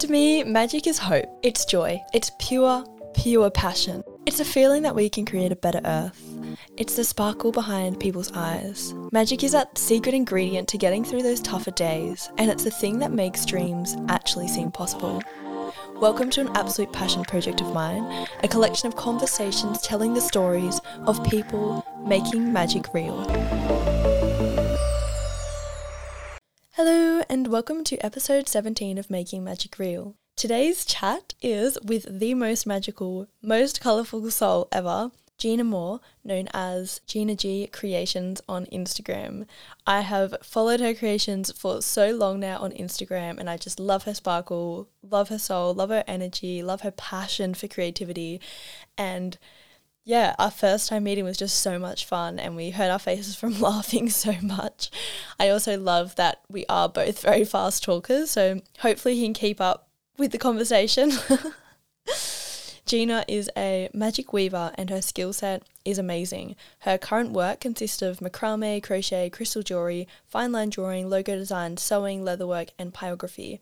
To me, magic is hope. It's joy. It's pure, pure passion. It's a feeling that we can create a better earth. It's the sparkle behind people's eyes. Magic is that secret ingredient to getting through those tougher days, and it's the thing that makes dreams actually seem possible. Welcome to an absolute passion project of mine, a collection of conversations telling the stories of people making magic real. Hello, and welcome to episode 17 of Making Magic Real. Today's chat is with the most magical, most colourful soul ever, Gina Moore, known as Gina G Creations on Instagram. I have followed her creations for so long now on Instagram, and I just love her sparkle, love her soul, love her energy, love her passion for creativity, and yeah, our first time meeting was just so much fun and we hurt our faces from laughing so much. I also love that we are both very fast talkers, so hopefully he can keep up with the conversation. Gina is a magic weaver and her skill set is amazing. Her current work consists of macrame, crochet, crystal jewelry, fine line drawing, logo design, sewing, leatherwork, and pyrography.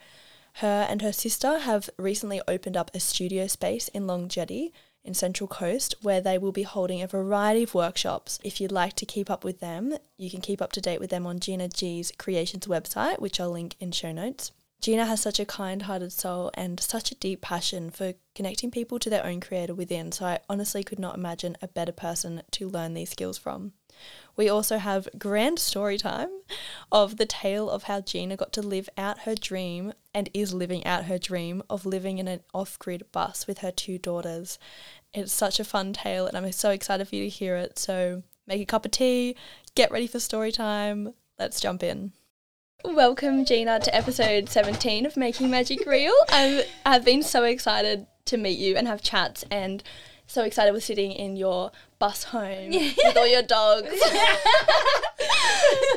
Her and her sister have recently opened up a studio space in Long Jetty in Central Coast where they will be holding a variety of workshops. If you'd like to keep up with them, you can keep up to date with them on Gina G's Creations website, which I'll link in show notes. Gina has such a kind hearted soul and such a deep passion for connecting people to their own creator within, so I honestly could not imagine a better person to learn these skills from. We also have grand story time of the tale of how Gina got to live out her dream and is living out her dream of living in an off grid bus with her two daughters. It's such a fun tale, and I'm so excited for you to hear it. So make a cup of tea, get ready for story time. Let's jump in. Welcome, Gina, to episode 17 of Making Magic Real. I'm, I've been so excited to meet you and have chats, and so excited we're sitting in your bus home with all your dogs.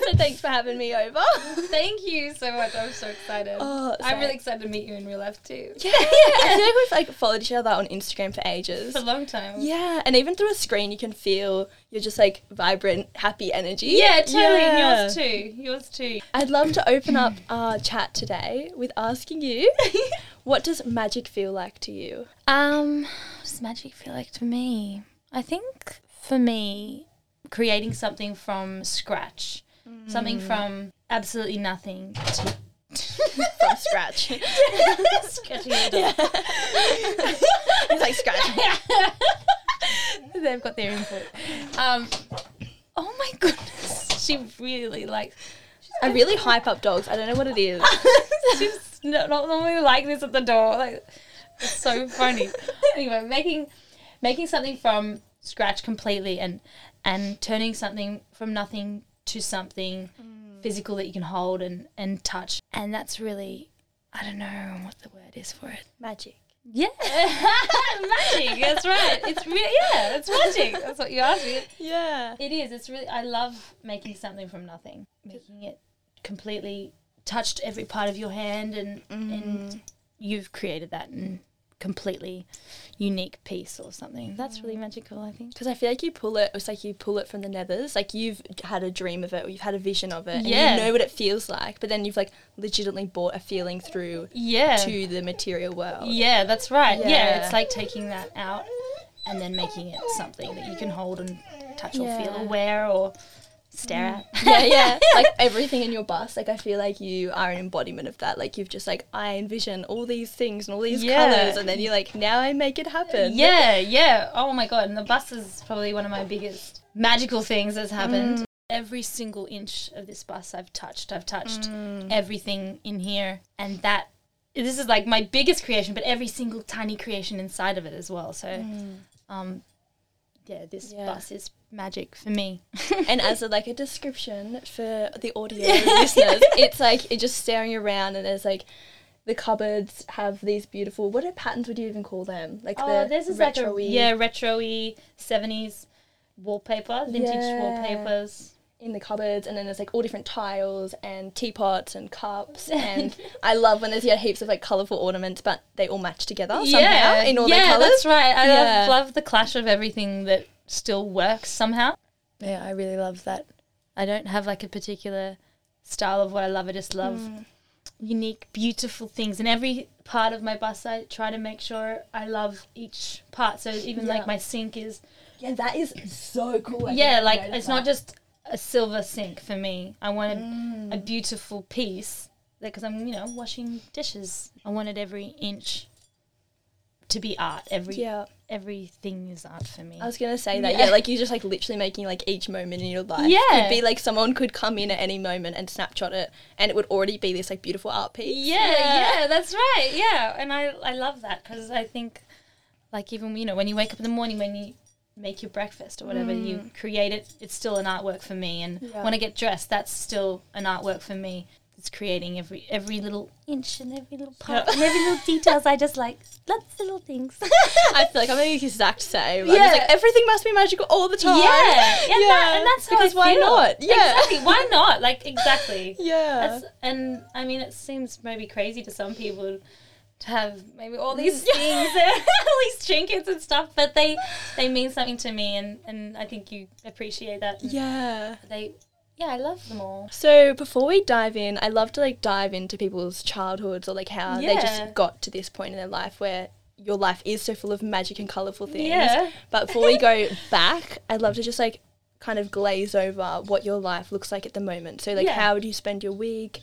so thanks for having me over. Thank you so much. I'm so excited. Oh, I'm really excited to meet you in real life too. Yeah, yeah. I feel like we've like followed each other on Instagram for ages. For a long time. Yeah, and even through a screen, you can feel you're just like vibrant, happy energy. Yeah, totally. Yeah. yours too. Yours too. I'd love to open up our chat today with asking you, what does magic feel like to you? Um, what does magic feel like to me? I think for me, creating something from scratch, something from absolutely nothing to From scratch. scratching it up. it's like scratch. They've got their input. Um, oh my goodness, she really likes. I really hype up dogs. I don't know what it is. She's not, not normally like this at the door. Like, it's so funny. anyway, making making something from scratch completely and and turning something from nothing to something physical that you can hold and and touch. And that's really, I don't know what the word is for it. Magic. Yeah, magic. That's right. It's real. Yeah, it's magic. That's what you asked me. Yeah. It is. It's really. I love making something from nothing. Making it completely touched every part of your hand, and and mm. you've created that and completely unique piece or something. That's really magical. I think. Because I feel like you pull it, it's like you pull it from the nethers. Like you've had a dream of it, or you've had a vision of it, Yeah. and you know what it feels like. But then you've like legitimately bought a feeling through Yeah. to the material world. Yeah, that's right. Yeah. Yeah. it's like taking that out and then making it something that you can hold and touch or feel Yeah. or wear or stare mm. at. yeah, yeah. Like everything in your bus, like I feel like you are an embodiment of that. Like you've just like I envision all these things and all these Yeah. colors, and then you're like, now I make it happen. Yeah, yeah. Oh my god. And the bus is probably one of my biggest magical things that's happened. Mm. Every single inch of this bus I've touched. I've touched mm. everything in here. And that this is like my biggest creation, but every single tiny creation inside of it as well. So um yeah, this Yeah. bus is magic for me. And as a, like a description for the audio listeners, it's like it's just staring around, and there's like the cupboards have these beautiful. What are patterns would you even call them? Like Oh, the this is like a yeah, retro-y 70s wallpaper, vintage Yeah. wallpapers. In the cupboards, and then there's like all different tiles and teapots and cups, and I love when there's yeah heaps of like colorful ornaments, but they all match together somehow in all yeah, their colors. that's right. I Yeah. love, love the clash of everything that still works somehow. Yeah, I really love that. I don't have like a particular style of what I love. I just love Mm. unique, beautiful things, and every part of my bus I try to make sure I love each part. So even Yeah. like my sink is Yeah, that is so cool. I yeah, like notice it's not just a silver sink for me. I wanted Mm. a beautiful piece because I'm you know washing dishes. I wanted every inch to be art. Every Yeah, everything is art for me. I was gonna say that. Yeah. Yeah, like you're just like literally making like each moment in your life. Yeah. could be like someone could come in at any moment and snapshot it, and it would already be this like beautiful art piece. Yeah, yeah, that's right. Yeah, and I I love that because I think, like even you know when you wake up in the morning when you make your breakfast or whatever you mm. create it, it's still an artwork for me. And Yeah. when I get dressed, that's still an artwork for me. It's creating every every little inch and every little part and every little details. I just like lots of little things. I feel like I'm the exact same. Yeah. like everything must be magical all the time. Yeah, yeah, that- and that's because why feel. not? Yeah, exactly. Why not? Like exactly. yeah. That's, and I mean, it seems maybe crazy to some people to have maybe all these things, all these trinkets and stuff, but they they mean something to me, and and I think you appreciate that. yeah. They, yeah, I love them all. So before we dive in, I love to like dive into people's childhoods or like how they just got to this point in their life where your life is so full of magic and colourful things. Yeah. But before we go back, I'd love to just like kind of glaze over what your life looks like at the moment. So like Yeah. how would you spend your week?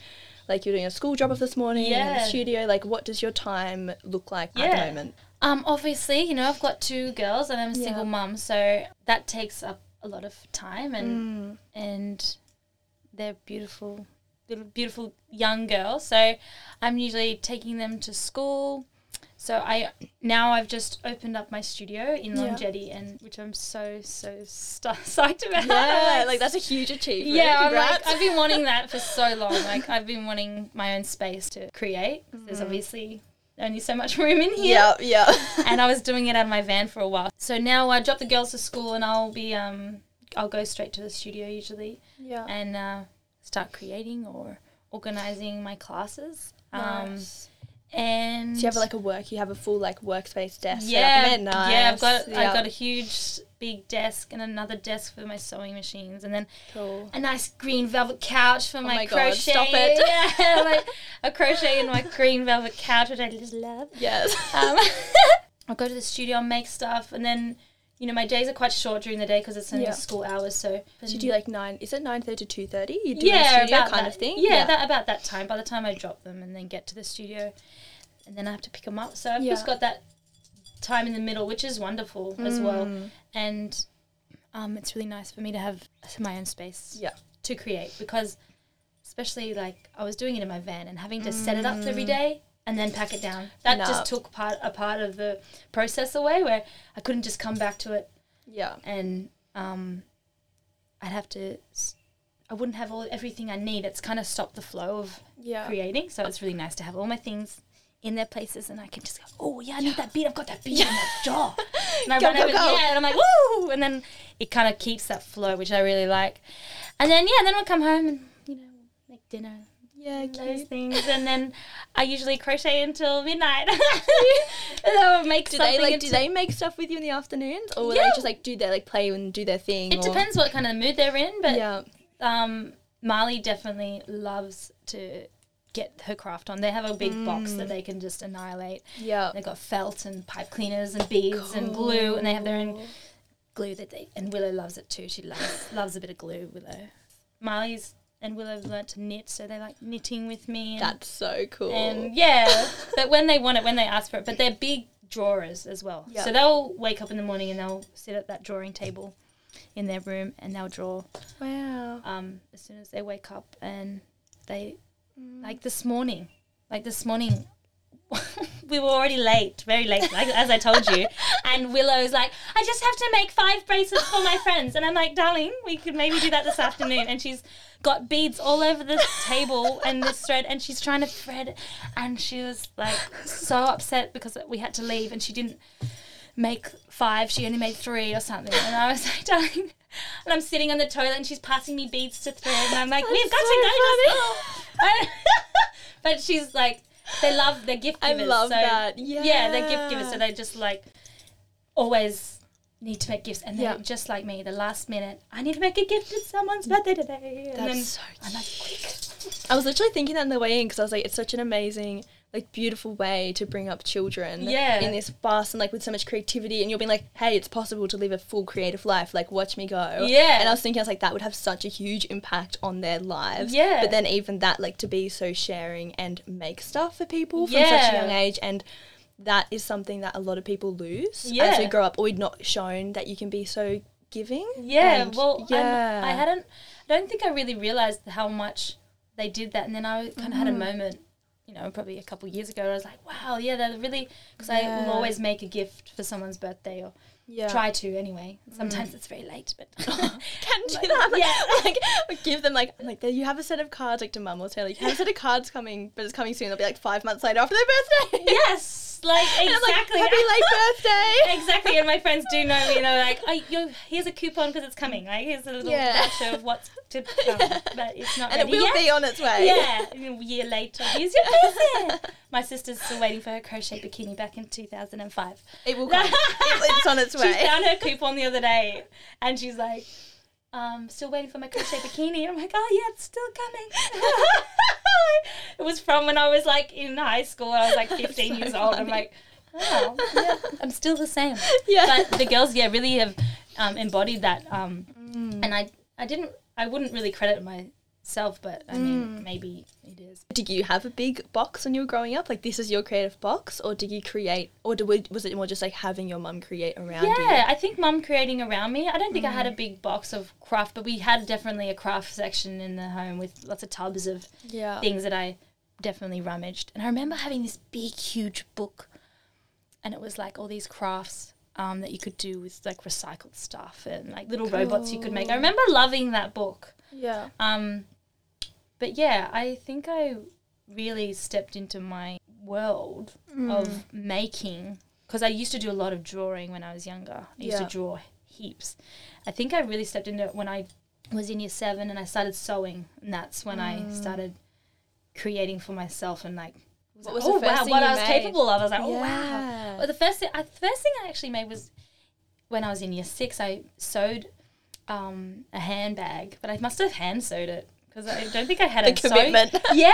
Like you're doing a school job off this morning in the Yeah. studio. Like what does your time look like at the moment? Um, obviously, you know, I've got two girls and I'm a Yeah. single mum, so that takes up a lot of time and Mm. and they're beautiful little beautiful young girls so i'm usually taking them to school so i now i've just opened up my studio in Yeah. Long Jetty and which i'm so so st- psyched about Yeah, like that's a huge achievement. yeah I'm like I've been wanting that for so long like i've been wanting my own space to create Mm. there's obviously only so much room in here yeah, yeah. and I was doing it out of my van for a while. So now I drop the girls to school and I'll be um I'll go straight to the studio usually yeah. and uh, start creating or organizing my classes. Um, Nice. And So you have like a work, you have a full like workspace desk. set yeah. Nice. yeah, I've got. I've got a huge big desk and another desk for my sewing machines, and then cool. a nice green velvet couch for my, Oh my God, crochet. stop it. Yeah, like a crochet in my green velvet couch, which I just love. Yes. Um, I'll go to the studio, I'll make stuff, and then you know my days are quite short during the day because it's only Yeah. school hours. So So you do like nine? Is it nine thirty to two thirty? You do yeah, studio kind that. of thing. Yeah, That, about that time. By the time I drop them and then get to the studio, and then I have to pick them up. So I've just got that time in the middle, which is wonderful as well. Mm. And um, it's really nice for me to have my own space Yeah. to create because, especially like I was doing it in my van and having to set it up every day and then pack it down. That No. just took part a part of the process away where I couldn't just come back to it Yeah. and um, I'd have to. s- I wouldn't have all everything I need. It's kind of stopped the flow of Yeah. creating. So it's really nice to have all my things in their places, and I can just go, oh yeah, I need that beat. I've got that beat in that jar. And I Go, run go, over, go. yeah, and I'm like, woo, and then it kind of keeps that flow, which I really like. And then yeah, then we'll come home and you know make dinner, Yeah. and those things, and then I usually crochet until midnight. and I'll make Do they like? into- Do they make stuff with you in the afternoons, or will Yeah. they just like do their like play and do their thing? It or- depends what kind of mood they're in, but Yeah. um, Marley definitely loves to get her craft on. They have a big box Mm. that they can just annihilate. Yeah. They've got felt and pipe cleaners and beads and glue, and they have their own glue that they. And Willow loves it too. She loves loves a bit of glue. Willow, Marley's and Willow have learnt to knit, so they like knitting with me. And, That's so cool. and yeah, but when they want it, when they ask for it, but they're big drawers as well. Yeah. So they'll wake up in the morning and they'll sit at that drawing table in their room and they'll draw wow. um, as soon as they wake up and they like this morning like this morning we were already late very late like as i told you. And willow's like i just have to make five bracelets for my friends. And i'm like darling we could maybe do that this afternoon. And she's got beads all over the table and this thread and she's trying to thread. And she was like so upset because we had to leave and she didn't make five she only made three or something. And i was like darling and i'm sitting on the toilet and she's passing me beads to thread and i'm like we've got so to go to school. But she's like they love they're gift I love so that. Yeah. yeah they're gift givers so they just like always need to make gifts and they're Yeah. just like me the last minute i need to make a gift at someone's mm. birthday today and That's then so i'm like quick I was literally thinking that on the way in because I was like, it's such an amazing like beautiful way to bring up children Yeah. in this fast and like with so much creativity and you'll be like hey it's possible to live a full creative life like watch me go Yeah. and i was thinking i was like that would have such a huge impact on their lives Yeah. but then even that like to be so sharing and make stuff for people from such a young age and that is something that a lot of people lose as Yeah. we grow up or we're not shown that you can be so giving Yeah, And well, yeah yeah. I hadn't. I don't think I really realized how much they did that, and then I kind of had a Mm-hmm. moment, you know, probably a couple years ago. I was like, wow, yeah, they're really because I will always make a gift for someone's birthday or yeah try to anyway. Mm. Sometimes it's very late, but can do Like, that. Like, yeah. like give them like like you have a set of cards like to mum or like you have a set of cards coming, but it's coming soon. They'll be like five months later after their birthday. yes, like And I'm like, exactly. happy late birthday. exactly, and my friends do know me. They're like, oh, you here's a coupon because it's coming. Like, here's a little Yeah. voucher of what's to come, but it's not and it will yet. be on its way. Yeah, and a year later, here's your present. My sister's still waiting for her crochet bikini back in 2005. It will come. It's on its way. She found her coupon the other day, and she's like, um, still waiting for my crochet bikini. And I'm like, oh yeah, it's still coming. it was from when I was like in high school. I was like 15 so years old. I'm like, oh, yeah, I'm still the same. yeah. But the girls, yeah, really have um, embodied that. Um, Mm. and I, I didn't, I wouldn't really credit myself, but I Mm. mean, maybe it is. Did you have a big box when you were growing up? Like this is your creative box, or did you create, or did we, was it more just like having your mum create around you? Yeah, I think mum creating around me. I don't think I had a big box of craft, but we had definitely a craft section in the home with lots of tubs of Yeah. things that I definitely rummaged. And I remember having this big, huge book, and it was like all these crafts um, that you could do with like recycled stuff and like little robots you could make. I remember loving that book. Yeah. Um, but yeah, I think I really stepped into my world Mm. of making because I used to do a lot of drawing when I was younger. I used Yeah. to draw heaps. I think I really stepped into it when I was in year seven and I started sewing, and that's when I Mm. started creating for myself and like. What was oh the first wow, thing what I was made? capable of! I was like, oh wow. Well, the first thing, I, first thing I actually made was when I was in year six. I sewed um, a handbag, but I must have hand sewed it because I don't think I had a commitment. yeah,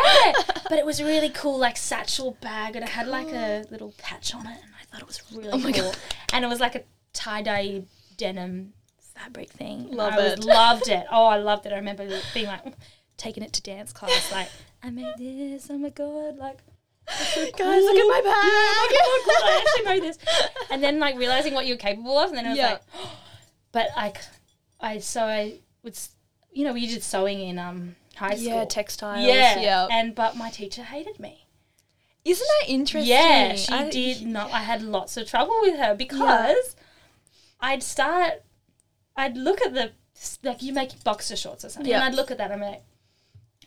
but it was a really cool, like satchel bag, and it had like a little patch on it, and I thought it was really Oh cool. God. And it was like a tie dye denim fabric thing. Love I was- it. loved it. Oh, I loved it. I remember being like taking it to dance class, like I made this. Oh my god, like. Guys, look at my bag. Oh my god, I actually made this. And then like realizing what you're capable of, and then I was Yeah. like, but like, I so I would, you know, you did sewing in um high school. Yeah, textiles. Yeah, Yeah. and but my teacher hated me. Isn't that interesting? Yeah, she I- did not. I had lots of trouble with her because I'd start, I'd look at the like you make boxer shorts or something, Yeah. and I'd look at that. and I'm like,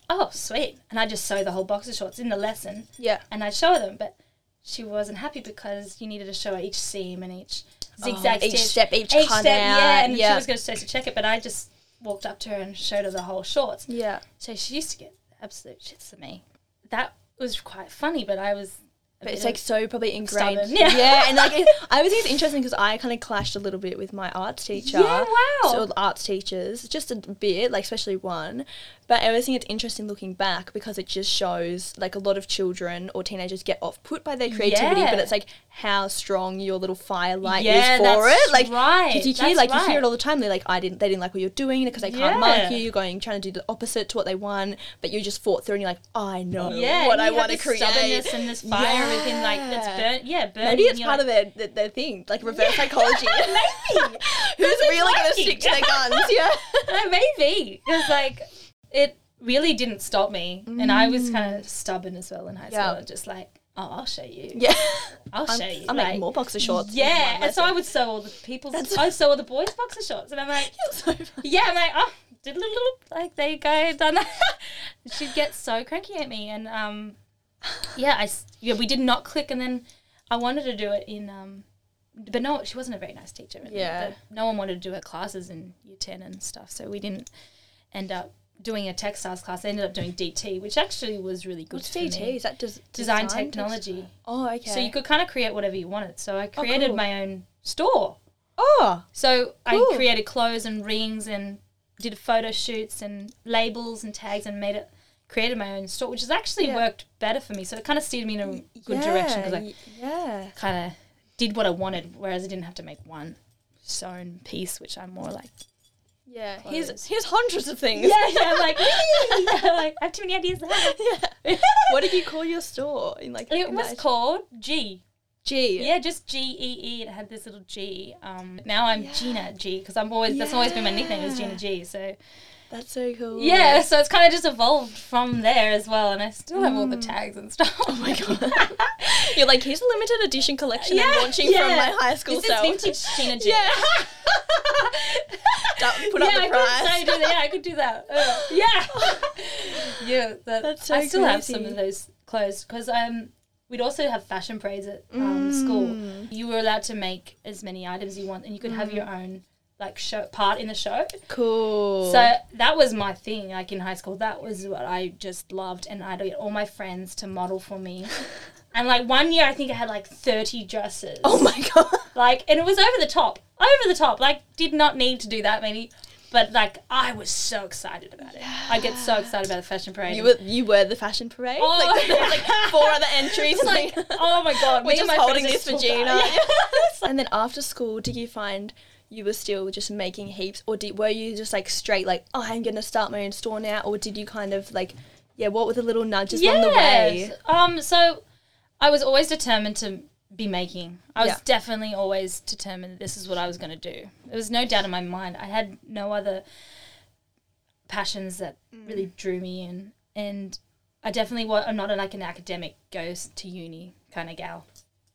oh sweet, and I just sew the whole boxer shorts in the lesson, Yeah. and I'd show her them, but she wasn't happy because you needed to show her each seam and each zigzag Oh, each stitch, step, each, each step, out. yeah, and yeah. she was going to check it, but I just walked up to her and showed her the whole shorts. yeah. So she used to get absolute shits at me. That was quite funny, but I was. But it's like so probably ingrained. Stubborn, yeah. Yeah. and like it, I always think it's interesting because I kind of clashed a little bit with my arts teacher. Yeah, wow. So arts teachers, just a bit, like especially one. But I always think it's interesting looking back because it just shows like a lot of children or teenagers get off put by their creativity, Yeah. but it's like how strong your little firelight Yeah, is for it. Like right. Because you hear That's like you hear it all the time. They're like, I didn't, they didn't like what you're doing because they can't mark you. You're going trying to do the opposite to what they want, but you just fought through and you're like, I know yeah, what I want to create. Stubbornness and this fire within, like that's burnt. Yeah, burning. Maybe it's part like, of their, their their thing, like reverse Yeah, psychology. maybe. Who's really gonna stick to their guns? Yeah. No, maybe because like it really didn't stop me, and I was kind of stubborn as well in high Yeah. school. Just like, oh, I'll show you. Yeah. I'll I'm, show you. I'm like, making more boxer shorts. Yeah, and so I would sew all the people's. That's- I sew all the boys' boxer shorts, and I'm like, So yeah, I'm like, oh, did a little like there you go, done that. She'd get so cranky at me, and um, yeah, I yeah, we did not click, and then I wanted to do it in um, but no, she wasn't a very nice teacher. and Yeah. no one wanted to do her classes in year ten and stuff, so we didn't end up doing a textiles class. I ended up doing DT, which actually was really good What's DT? me. Is that des- Design, text- technology. Oh, okay. So you could kind of create whatever you wanted. So I created cool. my own store. Oh, So Cool. I created clothes and rings and did photo shoots and labels and tags and made it created my own store, which has actually Yeah. worked better for me. So it kind of steered me in a good direction because I yeah. kind of did what I wanted, whereas I didn't have to make one sewn piece, which I'm more like, Yeah. Clothes. Here's here's hundreds of things. yeah, yeah, I'm like, like I have too many ideas. yeah. what did you call your store? In like it in was that- called G. G. Yeah, just G E E. It had this little G. Um, now I'm Yeah. Gina G because I'm always that's always been my nickname is Gina G. So That's so cool. yeah, so it's kind of just evolved from there as well, and I still have all the tags and stuff. Oh my god! You're like, here's a limited edition collection I'm Yeah, launching from my high school this is self. vintage Gina G. Yeah. Don't put yeah, up the I price. could do that. Yeah, I could do that. Uh, yeah, yeah. That, That's so I still have some of those clothes because um, we'd also have fashion parades at um, school. Mm. You were allowed to make as many items you want, and you could have your own like show part in the show. Cool. So that was my thing, like in high school. That was what I just loved, and I'd get all my friends to model for me. and like one year, I think I had like thirty dresses. oh my god. Like, and it was over the top, over the top. Like, did not need to do that many, but like, I was so excited about it. I get so excited about the fashion parade. You were you were the fashion parade. Oh, like, yeah. like four other entries. Like, oh my god, we're just holding this for Gina. Yeah. and then after school, did you find you were still just making heaps, or did, were you just like straight like, oh, I'm gonna start my own store now, or did you kind of like, yeah, what were the little nudges on the way? Um, so I was always determined to be making. I was Yeah. definitely always determined that this is what I was to do. There was no doubt in my mind. I had no other passions that Mm. really drew me in, and I definitely was. I'm not like an academic goes to uni kind of gal.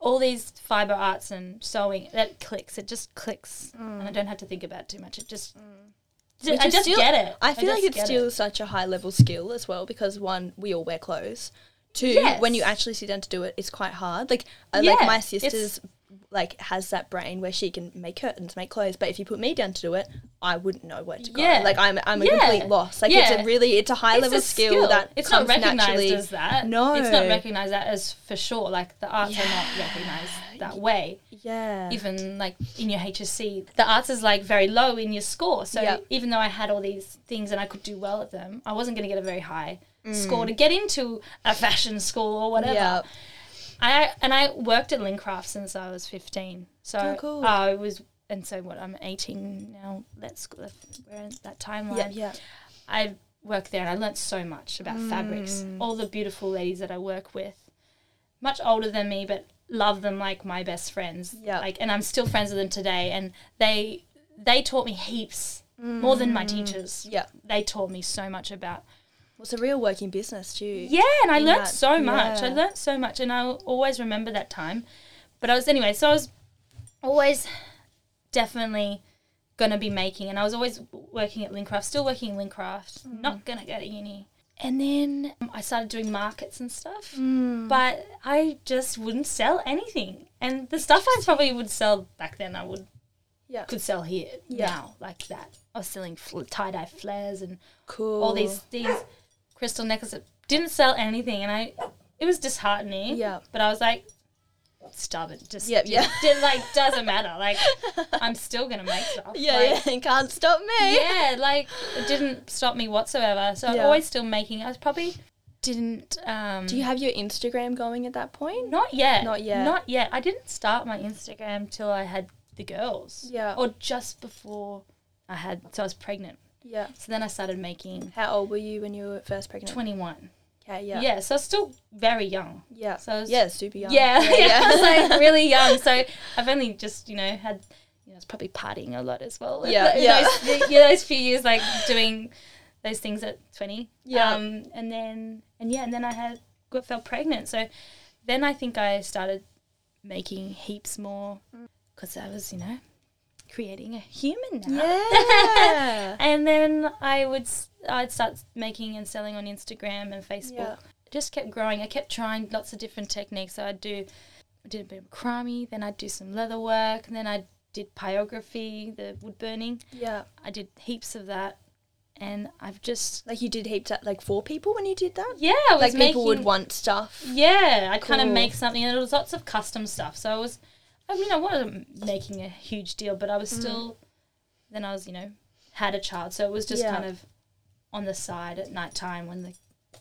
All these fiber arts and sewing that clicks. It just clicks, and I mm. don't have to think about it too much. It just. Mm. I just still- get it. I feel like it's still it. such a high level skill as well because one, we all wear clothes. Two, Yes. when you actually sit down to do it, it's quite hard. Like, I like my it's- sister's like has that brain where she can make curtains, make clothes, but if you put me down to do it, I wouldn't know where to go. Yeah. Like I'm I'm a Yeah. complete loss. Like it's a really it's a high It's level a skill, that it's not recognized naturally. as that. No. it's not recognized that as for sure. Like the arts are not recognized that way. yeah. Even like in your HSC, the arts is like very low in your score. So Yep. even though I had all these things and I could do well at them, I wasn't going to get a very high Mm. score to get into a fashion school or whatever. Yeah. I and I worked at Lincraft since I was fifteen. So Oh, cool. I was, and so what? I'm eighteen now. Let's. We're in that timeline. Yeah, yeah. I worked there and I learnt so much about fabrics. Mm. All the beautiful ladies that I work with, much older than me, but love them like my best friends. Yeah. Like, and I'm still friends with them today. And they they taught me heaps more than my teachers. Yeah. They taught me so much about. It's a real working business too. Yeah, and I learned that- so much. I learned so much, and I'll always remember that time. But I was anyway. So I was always definitely gonna be making, and I was always working at Lincraft, still working at Lincraft, Mm. not gonna go to uni. And then um, I started doing markets and stuff, Mm. but I just wouldn't sell anything. And the stuff I probably would sell back then, I would Yeah. could sell here Yeah. now like that. I was selling fl- tie dye flares and Cool. all these things, crystal necklaces. Didn't sell anything, and I it was disheartening. Yeah. But I was like, stubborn. Just Yep, yeah. yeah. Like doesn't matter. Like I'm still gonna make stuff. Yeah, like, yeah. Can't stop me. yeah, like it didn't stop me whatsoever. So I'm always still making. I was probably didn't. Um, Do you have your Instagram going at that point? not yet. Not yet. Not yet. I didn't start my Instagram till I had the girls. Yeah. Or just before I had. So I was pregnant. Yeah. So then I started making How old were you when you were first pregnant? 21. Okay, Yeah. yeah. so I was still very young. Yeah. So I was, yeah, super young. Yeah, yeah, yeah. I was like really young. So I've only just, you know, had, you know, it's probably partying a lot as well. Yeah, yeah. Those, yeah, those few years, like doing those things at 20. Yeah. Um, and then, and yeah, and then I had, got, felt pregnant. So then I think I started making heaps more because I was, you know, creating a human now. Yeah. And then I would I'd start making and selling on Instagram and Facebook. Yeah. Just kept growing. I kept trying lots of different techniques. So I'd do I did a bit of macrame, then I'd do some leather work, and then I did pyrography, the wood burning. yeah. I did heaps of that, and I've just Like you did heaps at like four people when you did that? yeah, Like making, people would want stuff. Yeah, I kind of make something, and it was lots of custom stuff. So I was, I mean, I wasn't making a huge deal, but I was mm-hmm. still. Then I was, you know, had a child, so it was just Yeah. kind of on the side at night time when the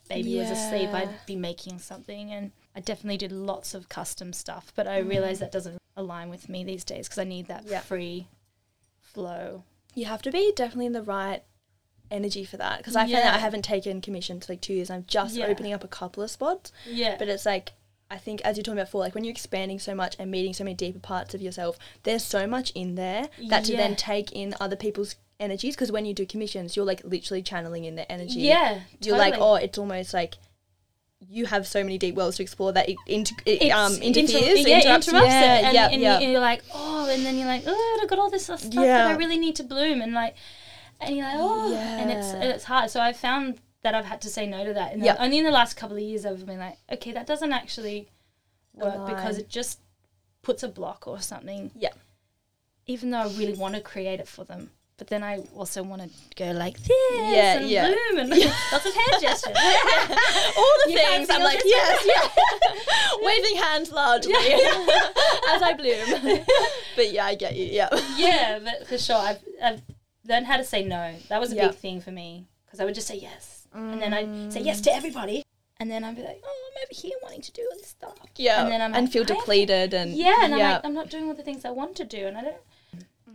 baby was asleep, I'd be making something, and I definitely did lots of custom stuff. But I mm-hmm. realized that doesn't align with me these days because I need that Yeah. free flow. You have to be definitely in the right energy for that because I find that Yeah. I haven't taken commissions for like two years. I'm just Yeah. opening up a couple of spots, Yeah, but it's like I think as you're talking about before, like when you're expanding so much and meeting so many deeper parts of yourself, there's so much in there that to Yeah. then take in other people's energies because when you do commissions, you're like literally channeling in their energy. yeah, you're like, totally. oh, it's almost like you have so many deep wells to explore that it, inter- it It's um, inter- interferes, yeah, interrupts, interrupts yeah, it, and, yeah, and yeah. You, are like, oh, and then you're like, oh, I've got all this stuff that I really need to bloom, and like, and you're like, oh, and it's Yeah. it's hard. So I found that I've had to say no to that, and then only in the last couple of years I've been like, okay, that doesn't actually work because it just puts a block or something. Yeah. Even though I really want to create it for them. But then I also want to go like this Yeah, and yeah. bloom and lots of hand gestures. all the You things. I'm like, yes, yeah. Waving hands largely as I bloom. but yeah, I get you. Yeah. yeah, but for sure, I've, I've learned how to say no. That was a big thing for me because I would just say yes, and then I'd say yes to mm. everybody, and then I'd be like, oh, I'm over here wanting to do all this stuff. Yeah. And then I'm and like, feel I have to- depleted and Yeah, and I'm like, I'm not doing all the things I want to do, and I don't.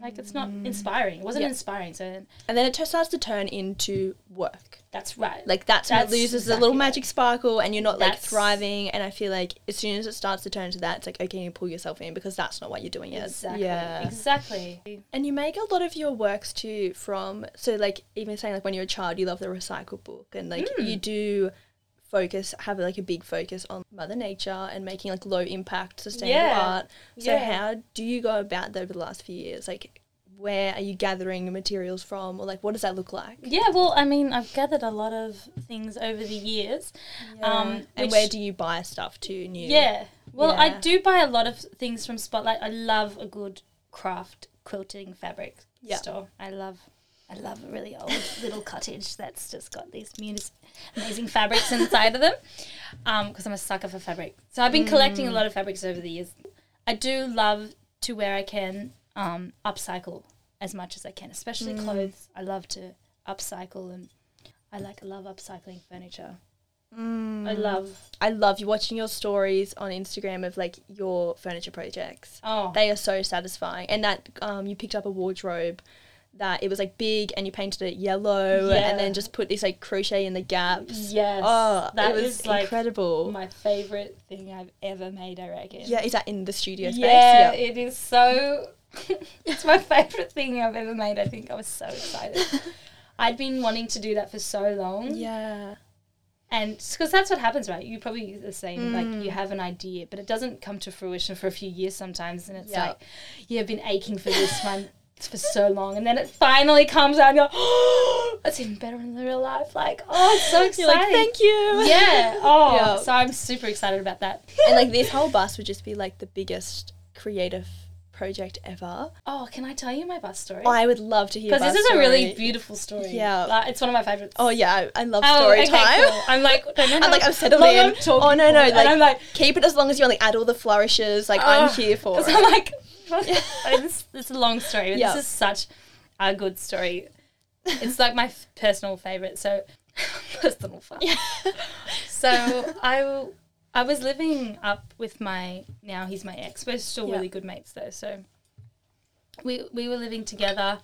Like it's not mm. inspiring. It wasn't Yeah. inspiring. So and then it just starts to turn into work. That's right. Like that's, when That's it loses the exactly little magic sparkle, and you're not like That's- thriving. And I feel like as soon as it starts to turn to that, it's like okay, you pull yourself in because that's not what you're doing yet. exactly. Yeah. Exactly. And you make a lot of your works too from so like even saying like when you're a child you love the recycle book and like Mm. you do focus have like a big focus on mother nature and making like low impact sustainable Yeah. art. So Yeah. how do you go about that over the last few years? Like where are you gathering materials from or like what does that look like? Yeah. Well, I mean, I've gathered a lot of things over the years. Um, and which- where do you buy stuff to new? Yeah. Well, I do buy a lot of things from Spotlight. I love a good craft quilting fabric Yeah. store. I love I love a really old little cottage that's just got these munis- amazing fabrics inside of them. Because I'm a sucker for fabric. So I've been collecting a lot of fabrics over the years. I do love to where I can um, upcycle as much as I can, especially clothes. I love to upcycle and I like love upcycling furniture. I love I love you watching your stories on Instagram of like your furniture projects. oh They are so satisfying. And that um, you picked up a wardrobe that it was like big and you painted it yellow Yeah. and then just put this like crochet in the gaps. Yes, Oh, that was is, like, incredible. my favorite thing I've ever made. I reckon. yeah, is that in the studio space? Yeah, it is so. it's my favorite thing I've ever made. I think I was so excited. I'd been wanting to do that for so long, Yeah. and because that's what happens, right? You probably the same. Like Mm. you have an idea, but it doesn't come to fruition for a few years sometimes, and it's Yeah. like you've been aching for this one for so long, and then it finally comes out, and you're, oh, that's even better in the real life. Like, oh, it's so exciting. Like, thank you. Yeah. Oh, Yeah. so I'm super excited about that. and like this whole bus would just be like the biggest creative project ever. Oh, can I tell you my bus story? I would love to hear Because this is a really beautiful story. Yeah. Like, it's one of my favorites. Oh yeah, I, I love Oh, story okay, time. cool. I'm like, no, no, I'm like I'm settled in. I'm Oh no no, like, I'm like, keep it as long as you want. Like add all the flourishes. Like I'm Oh, here for because. I'm like, this, this is a long story. But Yeah. This is such a good story. It's like my f- personal favorite. So, personal fun. Yeah. So I, I was living up with my now he's my ex. We're still Yeah. really good mates though. So we we were living together,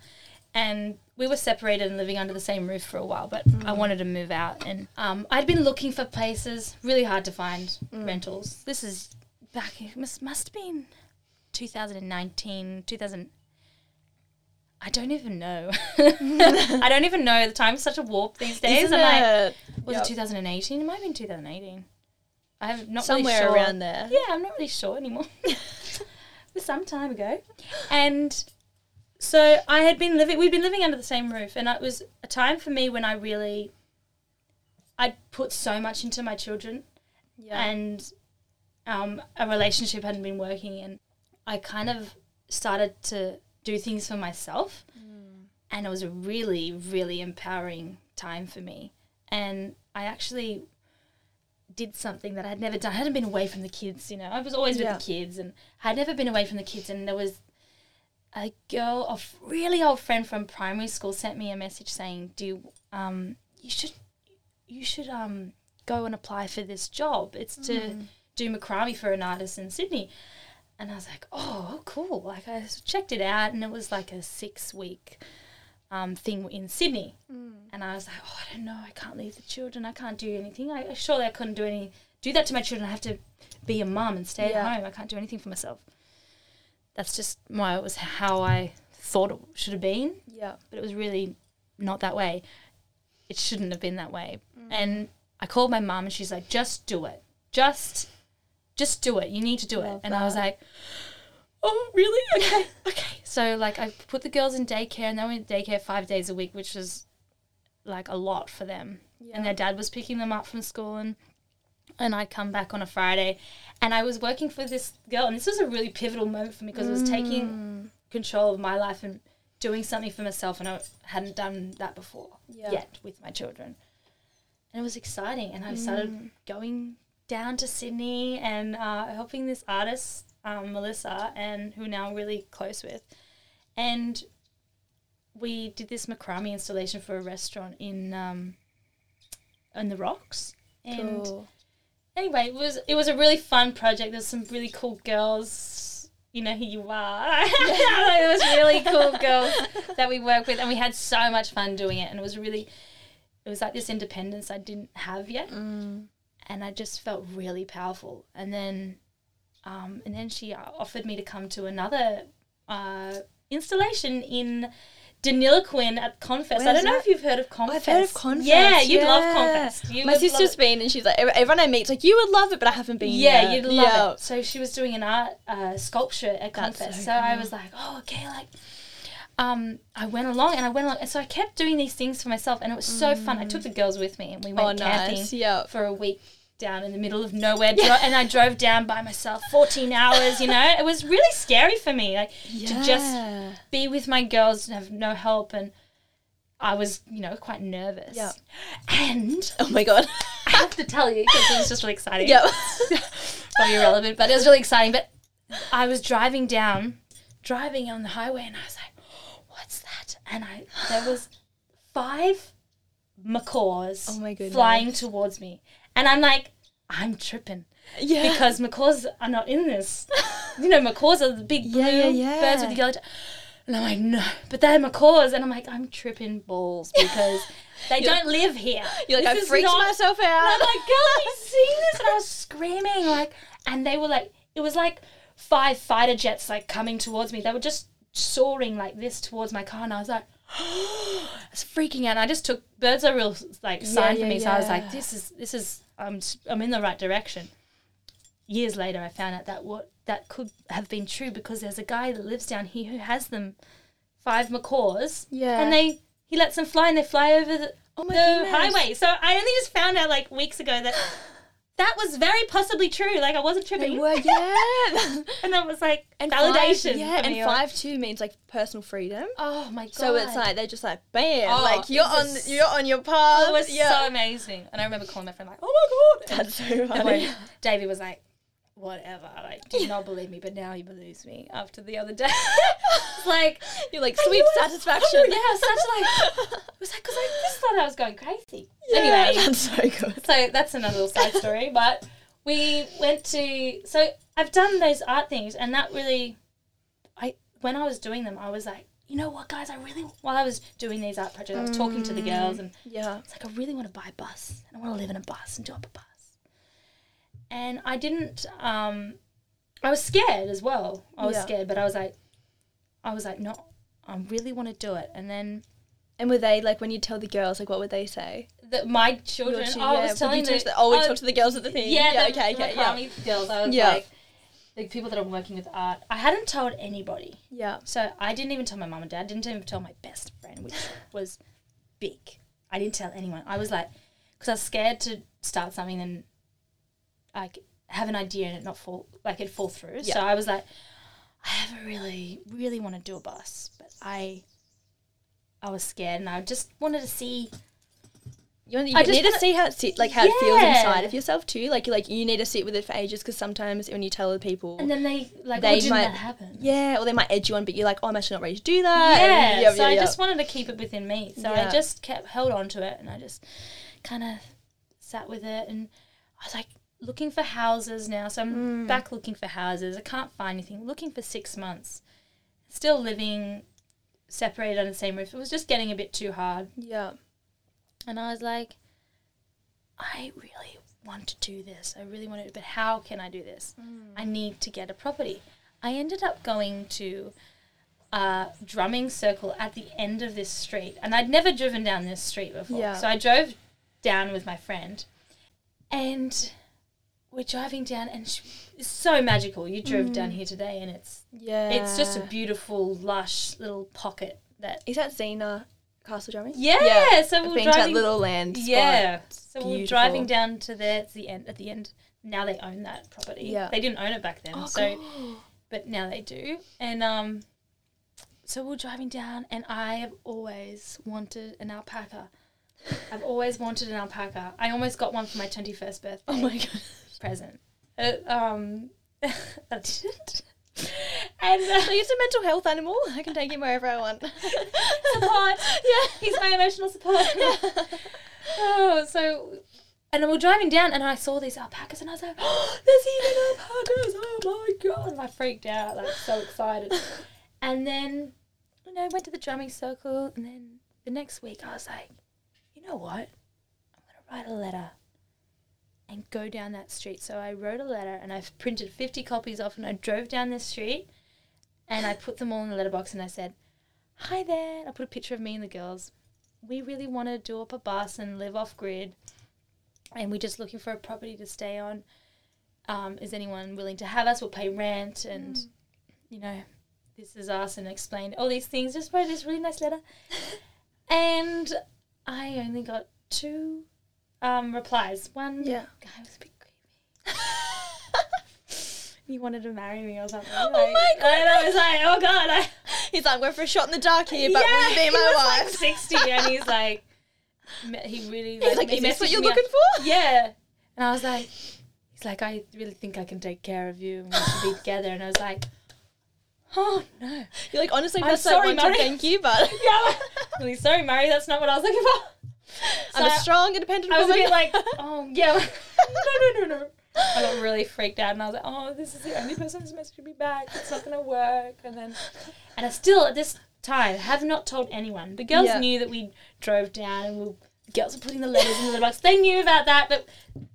and we were separated and living under the same roof for a while. But I wanted to move out, and um, I'd been looking for places. Really hard to find rentals. This is back. It must must have been 2019, 2000. I don't even know. I don't even know. The time time's such a warp these days. Isn't like, it? was Yep. it 2018? It might have been 2018. I have not Somewhere really sure. around there. Yeah, I'm not really sure anymore. it was some time ago, and so I had been living. We'd been living under the same roof, and it was a time for me when I really, I put so much into my children, Yeah. and um, a relationship hadn't been working, and I kind of started to do things for myself, and it was a really, really empowering time for me. And I actually did something that I'd never done. I hadn't been away from the kids, you know. I was always Yeah. with the kids, and I'd never been away from the kids. And there was a girl, a really old friend from primary school, sent me a message saying, "Do you, um, you should, you should um." go and apply for this job. It's to do macrame for an artist in Sydney. And I was like, oh, cool. Like I checked it out and it was like a six week um, thing in Sydney. And I was like, oh, I don't know. I can't leave the children. I can't do anything. I surely I couldn't do any do that to my children. I have to be a mum and stay Yeah. at home. I can't do anything for myself. That's just my it was how I thought it should have been Yeah. but it was really not that way. It shouldn't have been that way. And I called my mum and she's like, just do it. Just just do it. You need to do it. Love And I was like, Oh, really? Okay. okay. So like I put the girls in daycare and they were in daycare five days a week, which was like a lot for them. And their dad was picking them up from school and and I'd come back on a Friday and I was working for this girl and this was a really pivotal moment for me because it was taking control of my life and doing something for myself and I hadn't done that before Yeah. yet with my children. And it was exciting and I started going down to Sydney and uh, helping this artist, um, Melissa, and who we're now really close with. And we did this macrame installation for a restaurant in um, in the rocks. And Cool. anyway, it was it was a really fun project. There's some really cool girls. You know who you are. it was really cool girls that we worked with, and we had so much fun doing it. And it was really, it was like this independence I didn't have yet, Mm. and I just felt really powerful. And then, um, and then she uh, offered me to come to another uh, installation in. Deniliquin at Confest. I don't know that? if you've heard of Confest. I've heard of Confest. Yeah, you'd love. Confest. You My sister's been, and she's like, everyone I meet's like, you would love it, but I haven't been. Yeah, yet." you'd love Yeah. it. So she was doing an art uh, sculpture at Confest. so So, I was like, oh, okay, like, um, I went along and I went along, and so I kept doing these things for myself, and it was so fun. I took the girls with me, and we went Oh, camping nice. Yeah. for a week down in the middle of nowhere, dro- and I drove down by myself, fourteen hours. You know, it was really scary for me, like to just be with my girls and have no help and. I was, you know, quite nervous. Yeah. And Oh my god. I have to tell you because it was just really exciting yeah probably irrelevant, but it was really exciting. But I was driving down, driving on the highway, and I was like, "What's that?" And I there was five macaws Oh my goodness. flying towards me, and I'm like, "I'm tripping." yeah. Because macaws are not in this. You know, macaws are the big blue Yeah, yeah, birds with the yellow. T- and I'm like, no, but they're macaws, and I'm like, I'm tripping balls because they don't live here. You're like, This I freaked not- myself and out. I'm like, girl, have you seen this? And I was screaming, like, and they were like, it was like five fighter jets, like, coming towards me. They were just soaring like this towards my car, and I was like, I was freaking out. And I just took birds are real like sign Yeah, for me, yeah, so I was like, this is this is I'm I'm in the right direction. Years later, I found out that what that could have been true because there's a guy that lives down here who has them, five macaws, Yeah. and they he lets them fly and they fly over the Oh my the goodness. highway. So I only just found out like weeks ago that that was very possibly true. Like I wasn't tripping. They were, yeah. and that was like and validation. Five, yeah, and five two means like personal freedom. Oh my god! So it's like they're just like bam, Oh, like you're on you're on your path. it was yeah. so amazing. And I remember calling my friend like, "Oh my god!" That's so funny. Davey was like, "Whatever," like did not believe me, but now he believes me. After the other day, it's like You're like sweet satisfaction. yeah, such like it was like because I just thought I was going crazy. Yeah, Anyway, that's so good. so that's another little side story. But we went to so I've done those art things, and that really, I when I was doing them, I was like, you know what, guys, I really while I was doing these art projects, I was talking to the mm, girls, and Yeah. it's like I really want to buy a bus, and I want to live in a bus and do up a bus. And I didn't. Um, I was scared as well. I was Yeah. scared, but I was like, I was like, no, I really want to do it. And then And were they like when you tell the girls like what would they say? the, my children, Your oh, I was telling them, the, oh, we oh, talked to the girls at the thing. yeah, yeah the, okay, okay, yeah, girls. I was Yeah. like, the people that I'm working with art. I hadn't told anybody, yeah. so I didn't even tell my mum and dad. Didn't even tell my best friend, which was big. I didn't tell anyone. I was like, because I was scared to start something and like have an idea and it not fall like it fall through. So I was like, I have a really, really want to do a bus, but I, I was scared and I just wanted to see You, want, you I just need to see how it sit, like how it feels inside of yourself too. Like you like you need to sit with it for ages because sometimes when you tell other people, And then they like, They didn't might- that happen? yeah, or they might edge you on, but you're like, oh, I'm actually not ready to do that. Yeah. and so I just wanted to keep it within me. So Yeah. I just kept held on to it, and I just kind of sat with it, and I was like looking for houses now. So I'm Mm. back looking for houses. I can't find anything. Looking for six months, still living separated under the same roof. It was just getting a bit too hard, Yeah. and I was like, I really want to do this. I really want to, but how can I do this? I need to get a property. I ended up going to a drumming circle at the end of this street, and I'd never driven down this street before. Yeah. So I drove down with my friend, and we're driving down, and it's so magical. You drove down here today, and it's Yeah. it's just a beautiful, lush little pocket that. Is that Zena Castle Drumming? Yeah, so I've we're driving. that little land. spot. Yeah. So we're driving down to there. It's the end. At the end, now they own that property. Yeah. They didn't own it back then. Oh, so, cool. but now they do. And um, so we're driving down, and I have always wanted an alpaca. I've always wanted an alpaca. I almost got one for my twenty first birthday Oh my god. Present. Uh, um, I didn't. And uh, So he's a mental health animal. I can take him wherever I want. support. Yeah. He's my emotional support. oh, so and we're driving down and I saw these alpacas and I was like, oh, there's even alpacas. Oh my god. And I freaked out, like so excited. and then you know, went to the drumming circle and then the next week I was like, you know what? I'm gonna write a letter and go down that street. So I wrote a letter and I've printed fifty copies off and I drove down this street and I put them all in the letterbox and I said, Hi there. I put a picture of me and the girls. We really want to do up a bus and live off grid. And we're just looking for a property to stay on. Um, is anyone willing to have us? We'll pay rent and, you know, this is us and explained all these things. Just wrote this really nice letter. and I only got two um, replies. One Yeah. guy was a bit creepy. he wanted to marry me or something. Oh like- my god! And I was like, oh god, I, He's like, I'm going for a shot in the dark here, but will you be my was like wife? 60 and he's like, he really He's like, he is this what you're looking up- for? Yeah. And I was like, he's like, I really think I can take care of you and we should be together. And I was like, oh no. You're like, honestly, I'm that's sorry, like Murray. thank you, but Yeah. really sorry, Murray. that's not what I was looking for. I'm So a strong, independent woman. I was a bit like, oh yeah, no, no, no, no. I got really freaked out, and I was like, oh, this is the only person who's messaging me back. It's not gonna work. And then, and I still at this time have not told anyone. The girls Yeah. knew that we drove down, and we the girls were putting the letters in the letterbox. They knew about that, but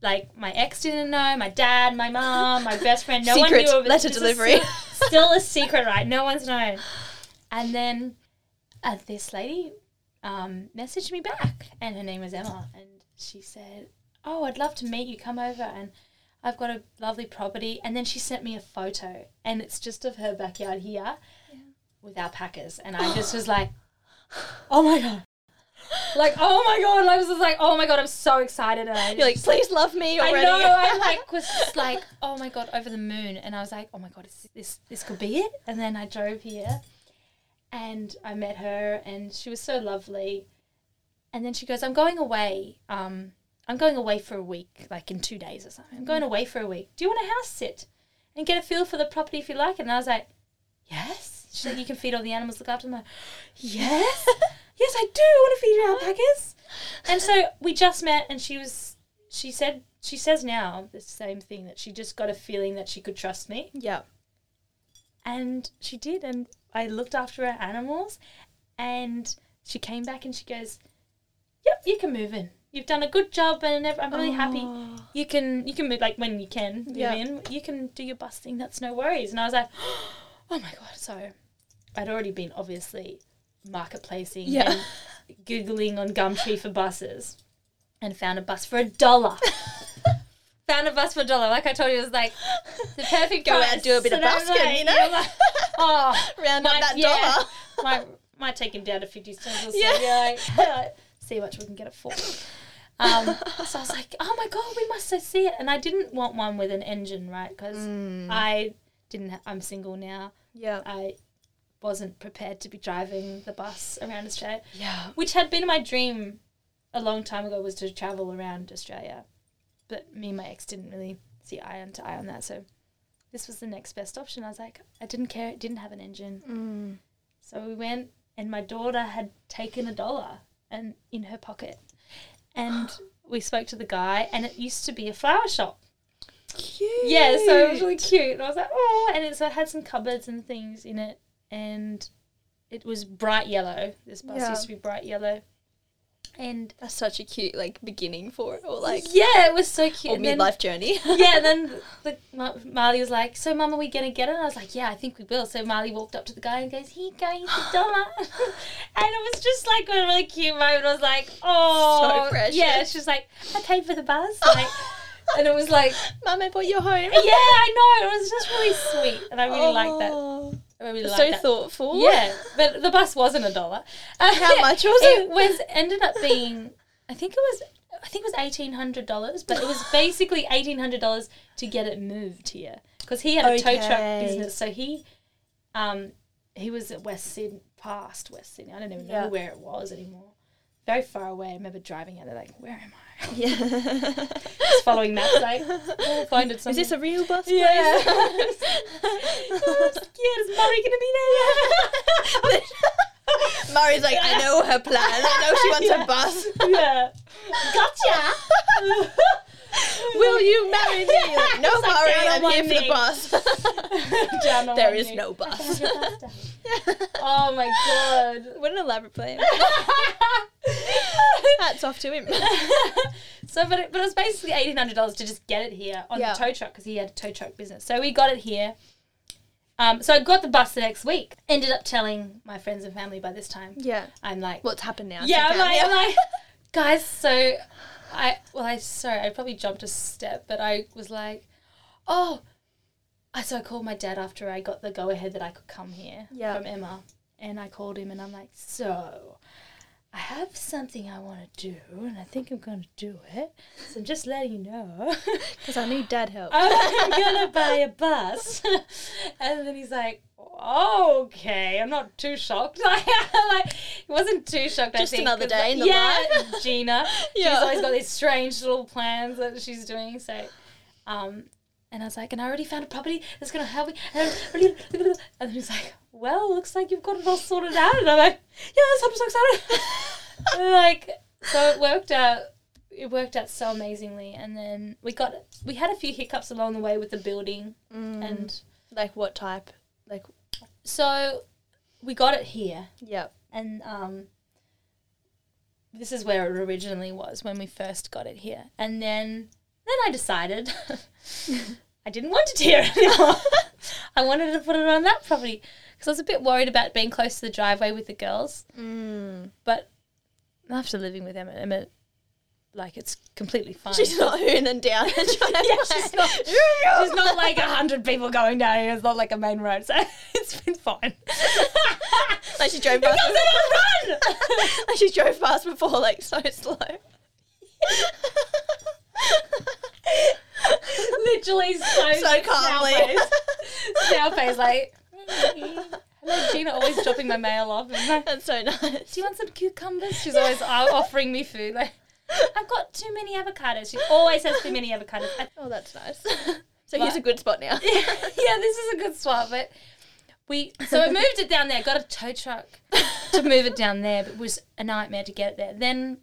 like my ex didn't know, my dad, my mom, my best friend, no one Secret knew. of it. letter It's a delivery—still a secret, right? No one's known. And then uh, this lady um, messaged me back, and her name was Emma, and she said, "Oh, I'd love to meet you. Come over, and I've got a lovely property." And then she sent me a photo, and it's just of her backyard here with alpacas, and I just was like, "Oh my god!" Like, oh my god! I was just like, "Oh my god!" I'm so excited, and I You're like, please love me I know. I like was just like, oh my god, over the moon, and I was like, oh my god, is this this could be it? And then I drove here, and I met her, and she was so lovely. And then she goes, I'm going away. Um, I'm going away for a week, like in two days or something. I'm going away for a week. Do you want a house sit and get a feel for the property if you like? And I was like, yes. She's like, you can feed all the animals, look after them. I'm like, yes, yes, I do want to feed your alpacas. And so we just met, and she was, she said, she says now the same thing that she just got a feeling that she could trust me, Yeah. and she did. And I looked after her animals, and she came back and she goes, "Yep, you can move in. You've done a good job, and I'm really happy. Oh. You can you can move like when you can move Yeah. in. You can do your bus thing. That's no worries." And I was like, "Oh my god!" So I'd already been obviously marketplacing Yeah. and googling on Gumtree for buses, and found a bus for a dollar. found a bus for a dollar. Like I told you, it was like the perfect Go out price. and do a bit of busking, like- you know? Like, oh, Round might- up that yeah. dollar. might might take him down to fifty cents or so. Yeah. See how much we can get it for. Um, so I was like, oh my god, we must so see it. And I didn't want one with an engine, right? Because Mm. I didn't. Ha- I'm single now. Yeah. I wasn't prepared to be driving the bus around Australia, Yeah. which had been my dream a long time ago was to travel around Australia. But me and my ex didn't really see eye on to eye on that. So this was the next best option. I was like, I didn't care. It didn't have an engine. Mm. So we went, and my daughter had taken a dollar and in her pocket, and we spoke to the guy, and it used to be a flower shop. Cute. Yeah, so it was really cute. And I was like, oh, and it, so it had some cupboards and things in it, and it was bright yellow. This bus Yeah. used to be bright yellow, and That's such a cute like beginning for it, or like yeah, it was so cute. or And then- midlife journey. yeah, and then the, Ma- Marley was like, "So, Mum, are we gonna get it?" And I was like, "Yeah, I think we will." So Marley walked up to the guy and goes, "Here you go, here's a dollar," and it was just like a really cute moment. I was like, "Oh, so precious. yeah." She's like, "I paid for the bus," like, and it was like, Mum, I bought you home. "Yeah, I know." It was just really sweet, and I really liked that. Oh. Really So that. thoughtful. Yeah, but the bus wasn't a dollar. Uh, How much was it? it? was ended up being, I think it was, I think it was eighteen hundred dollars, but it was basically eighteen hundred dollars to get it moved here because he had a tow truck business. So he, um, he was at West Sydney, past West Sydney. I don't even know Yeah. where it was anymore. Very far away. I remember driving out there, like, where am I? Yeah. Just following maps, like, oh, find it. Is Somewhere. this a real bus? Yeah. place? I'm scared. Is Murray gonna be there? Murray's like, I know her plan. I know she wants a bus. yeah. Gotcha. Will you marry me? Like, no, It's like Murray, I'm one here for the bus. Down on There one is knee. no bus. oh my god. what an elaborate plan. Hats off to him. so, but it, but it was basically eighteen hundred dollars to just get it here on Yeah. the tow truck because he had a tow truck business. So we got it here. Um, so I got the bus the next week. Ended up telling my friends and family by this time. Yeah. I'm like, What's happened now? yeah, I'm like, I'm like, guys. So I well, I sorry, I probably jumped a step, but I was like, oh. I so I called my dad after I got the go ahead that I could come here Yeah. from Emma, and I called him and I'm like, so I have something I want to do, and I think I'm going to do it. So I'm just letting you know. Because I need dad help. I'm gonna buy a bus. and then he's like, oh, okay, I'm not too shocked. like, he wasn't too shocked, I Just think. another day in the yeah, life. Gina. She's always got these strange little plans that she's doing. So, um, and I was like, and I already found a property that's gonna help me. And then he's like, well, looks like you've got it all sorted out. And I'm like, yes, I'm so excited. Like, so it worked out. It worked out so amazingly, and then we got we had a few hiccups along the way with the building, Mm. and like what type? Like so we got it here, yeah. and um, this is where it originally was when we first got it here, and then then I decided I didn't want it here anymore. I wanted to put it on that property because I was a bit worried about being close to the driveway with the girls, Mm. but after living with Emma, Emma, like it's completely fine. She's not hooning down. yeah, she's not. She's not like a hundred people going down. It's not like a main road, so it's been fine. like she drove past. run! like she drove past before, like so slow. Literally so So calmly. Snail face, like. Hello, Gina, always dropping my mail off. Like, That's so nice. Do you want some cucumbers? She's always offering me food. Like, I've got too many avocados. She always has too many avocados. I Oh, that's nice. so here's a good spot now. yeah, yeah, this is a good spot. But we so we moved it down there. Got a tow truck to move it down there, but it was a nightmare to get it there. Then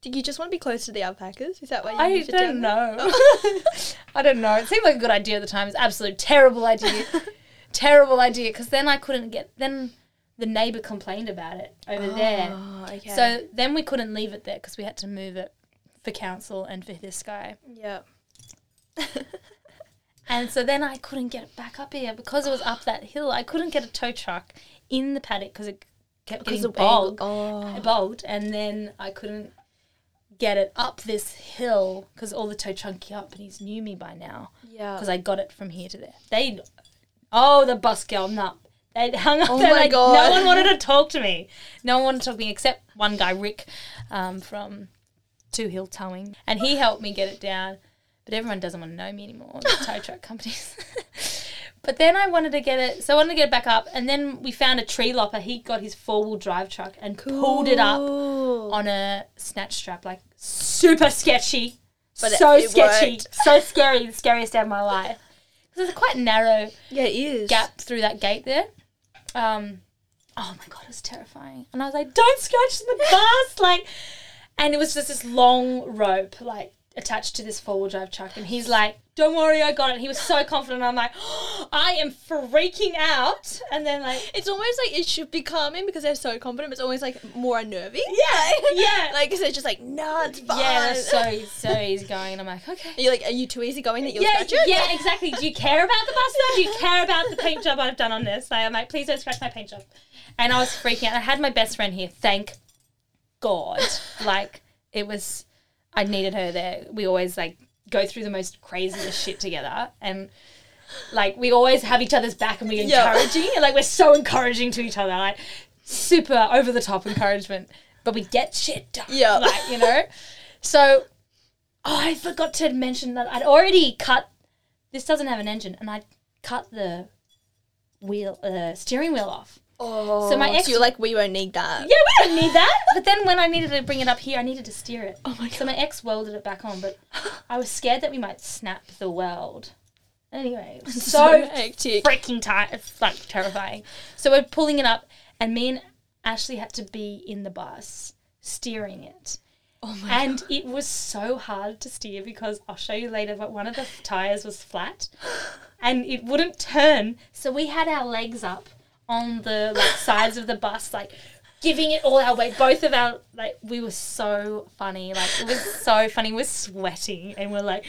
Did you just want to be close to the alpacas? Is that why you I moved it down don't there? know. Oh. I don't know. It seemed like a good idea at the time. It's an absolute terrible idea. Terrible idea because then I couldn't get. Then the neighbour complained about it over there. Oh, okay. So then we couldn't leave it there because we had to move it for council and for this guy. yeah. And so then I couldn't get it back up here because it was up that hill. I couldn't get a tow truck in the paddock because it kept oh, Because getting bogged, Oh. bogged, and then I couldn't get it up this hill because all the tow truck companies knew me by now Yeah. because I got it from here to there. They, oh, the bus girl, no. They hung up Oh my like, God. No one wanted to talk to me. No one wanted to talk to me except one guy, Rick, um, from Two Hill Towing, and he helped me get it down. But everyone doesn't want to know me anymore. The tow truck companies. but then I wanted to get it, so I wanted to get it back up, and then we found a tree lopper. He got his four wheel drive truck and pulled it up on a snatch strap, like super sketchy. But it- so it sketchy, worked. so scary, the scariest day of my life. There's a quite narrow Yeah, it is. gap through that gate there. Um, oh my god, it was terrifying. And I was like, "Don't scratch the bus!" Like, and it was just this long rope like attached to this four wheel drive truck, and he's like, "Don't worry, I got it." He was so confident. I'm like, I am freaking out, and then like, It's almost like it should be calming because they're so confident. But it's always like more unnerving. yeah, yeah, Like, because they're just like, no, it's fine. yeah, so so easy going, and I'm like, okay. Are you like, are you too easy going that you'll Yeah, scratch it? yeah, exactly. Do you care about the bus? Do you care about the paint job I've done on this? Like, I'm like, please don't scratch my paint job. And I was freaking out. I had my best friend here. Thank God. Like, it was, I needed her there. We always like go through the most craziest shit together. And like, we always have each other's back and we're encouraging. And like, we're so encouraging to each other. Like, super over the top encouragement. But we get shit done. Yeah. Like, you know? So, oh, I forgot to mention that I'd already cut. This doesn't have an engine, and I cut the wheel, uh, steering wheel off. Oh, So my ex- so you're like, we won't need that. Yeah, we don't need that. But then when I needed to bring it up here, I needed to steer it. Oh my god. So my ex welded it back on, but I was scared that we might snap the weld. Anyway, it was so hectic. freaking tight, it's like terrifying. So we're pulling it up, and me and Ashley had to be in the bus steering it. Oh my And it was so hard to steer because I'll show you later, but one of the tires was flat and it wouldn't turn. So we had our legs up on the like sides of the bus, like giving it all our weight. Both of our like we were so funny. Like it was so funny. We're sweating and we're like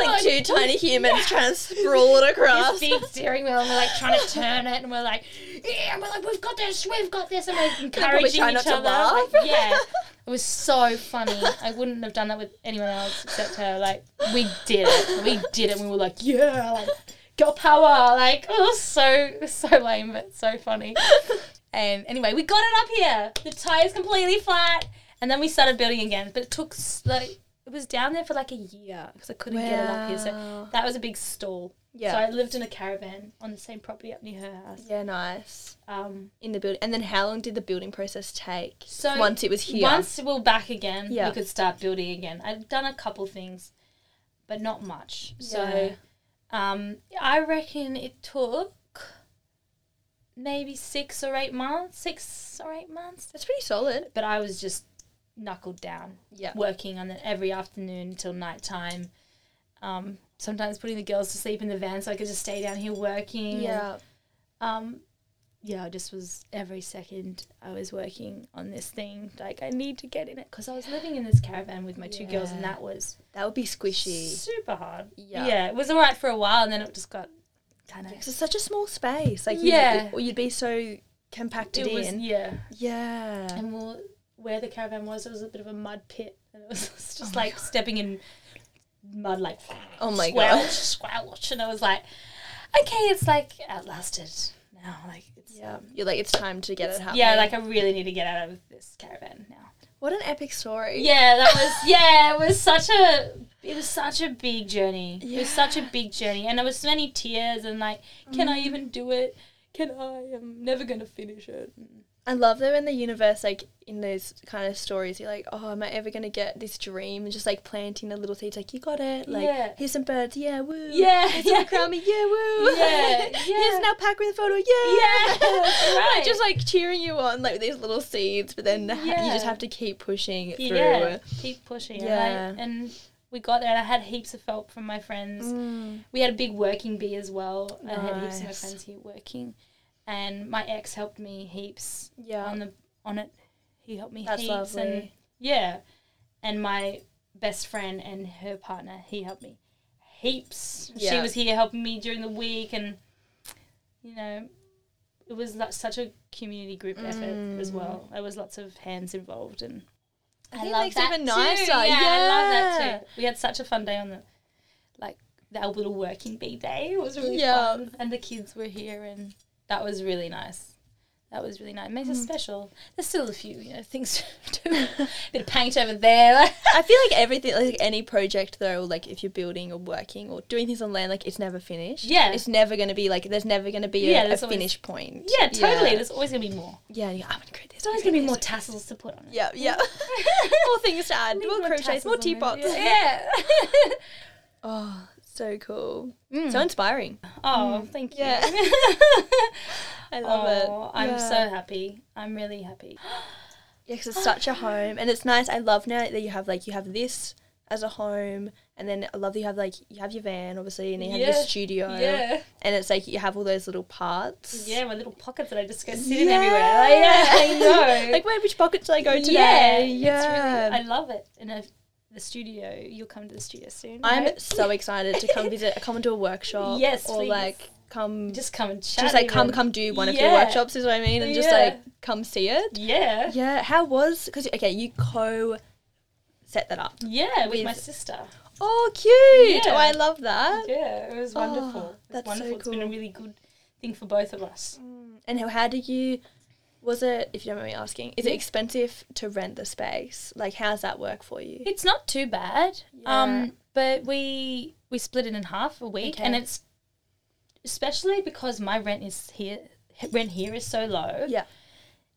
like two tiny humans trying to sprawl it this across. big steering wheel and we're like trying to turn it and we're like yeah and we're like we've got this we've got this and we're encouraging each other. Like, yeah it was so funny I wouldn't have done that with anyone else except her like we did it we did it we were like yeah like girl power like was so so lame but so funny and anyway we got it up here the tire's completely flat and then we started building again but it took like it was down there for like a year because I couldn't get it up here so that was a big stall Yeah. so I lived in a caravan on the same property up near her house. yeah, nice. Um, In the building. And then how long did the building process take? so once it was here. once we were back again, Yeah. we could start building again. I've done a couple things, but not much. So um, I reckon it took maybe six or eight months. Six or eight months. That's pretty solid. But I was just knuckled down, Yeah. working on it every afternoon until night time. Um, sometimes putting the girls to sleep in the van so I could just stay down here working. and- Yeah. um yeah i just was every second i was working on this thing like i need to get in it because i was living in this caravan with my two girls and that was That would be squishy. super hard Yeah. yeah it was all right for a while and then it just got kind of Because it's such a small space. Like, Yeah. you'd, you'd be so compacted it was in. yeah Yeah. and we'll, where the caravan was it was a bit of a mud pit and it was just Oh like stepping in mud like Oh my squelch, God. squelch and i was like okay it's like outlasted now like Yeah. You're like, it's time to get it happening. yeah like i really need to get out of this caravan now What an epic story. Yeah, that was yeah, it was such a it was such a big journey. It was such a big journey and there was so many tears and like, can I mm. even do it? Can I? I'm never gonna finish it. I love that in the universe, like in those kind of stories, you're like, oh, am I ever going to get this dream? And just like planting the little seeds, like, you got it. Like, Yeah. here's some birds, yeah, woo. Yeah, Here's yeah. some macrame, yeah, woo. Yeah, Here's yeah. an alpaca with a photo, yeah. Yeah, right. Like, just like cheering you on, like these little seeds, but then you just have to keep pushing through. Yeah, keep pushing. Yeah. And, we got there and I had heaps of help from my friends. Mm. We had a big working bee as well. I had heaps of my friends here working. And my ex helped me heaps Yeah. on the on it. He helped me That's heaps and yeah. And my best friend and her partner, he helped me heaps. She was here helping me during the week and you know, it was like such a community group effort as Mm. well. There was lots of hands involved and I think it makes it even too. nicer. Yeah, I love that too. We had such a fun day on the like our little working bee day. It was really Yeah. fun. And the kids were here and that was really nice. That was really nice. It makes Mm. it special. There's still a few, you know, things to do. a Bit of paint over there. I feel like everything, like any project though, like if you're building or working or doing things on land, like it's never finished. Yeah. It's never going to be like, there's never going to be Yeah, a, a always- finish point. yeah, totally. Yeah. There's always gonna be more. Yeah, yeah, I'm going to create this. There's always gonna be more tassels to put on it. Yeah, yeah. more things to add. Need More crochets, more teapots. Yeah. Oh, so cool. Mm. So inspiring. oh, thank you. I love oh, it. I'm Yeah. so happy. I'm really happy. Yeah, because it's such a home, and it's nice. I love now that you have like you have this as a home, and then I love that you have like you have your van, obviously, and you have Yeah, your studio, Yeah. and it's like you have all those little parts. Yeah, my little pockets that I just go sitting Yeah. everywhere. Like, yeah, I know. like, wait, which pocket should I go today? Yeah, Yeah, really, I love it. And if the studio, you'll come to the studio soon. I'm right? so excited to come visit, come and do a workshop. Yes, or please. like come just, come and chat. just like come even. come do one of your workshops is what I mean, and just like come see it. Yeah. Yeah, how was because okay, you co set that up. Yeah, with, my sister. Oh, cute! Yeah. Oh, I love that. Yeah, it was Oh, wonderful. It was that's so wonderful. It's been a really good thing for both of us. Mm. And how, how did you? Was it, if you don't mind me asking, is it expensive to rent the space? Like, how's that work for you? It's not too bad. Yeah. Um, but we we split it in half a week, and it's especially because my rent is here. Rent here is so low. Yeah.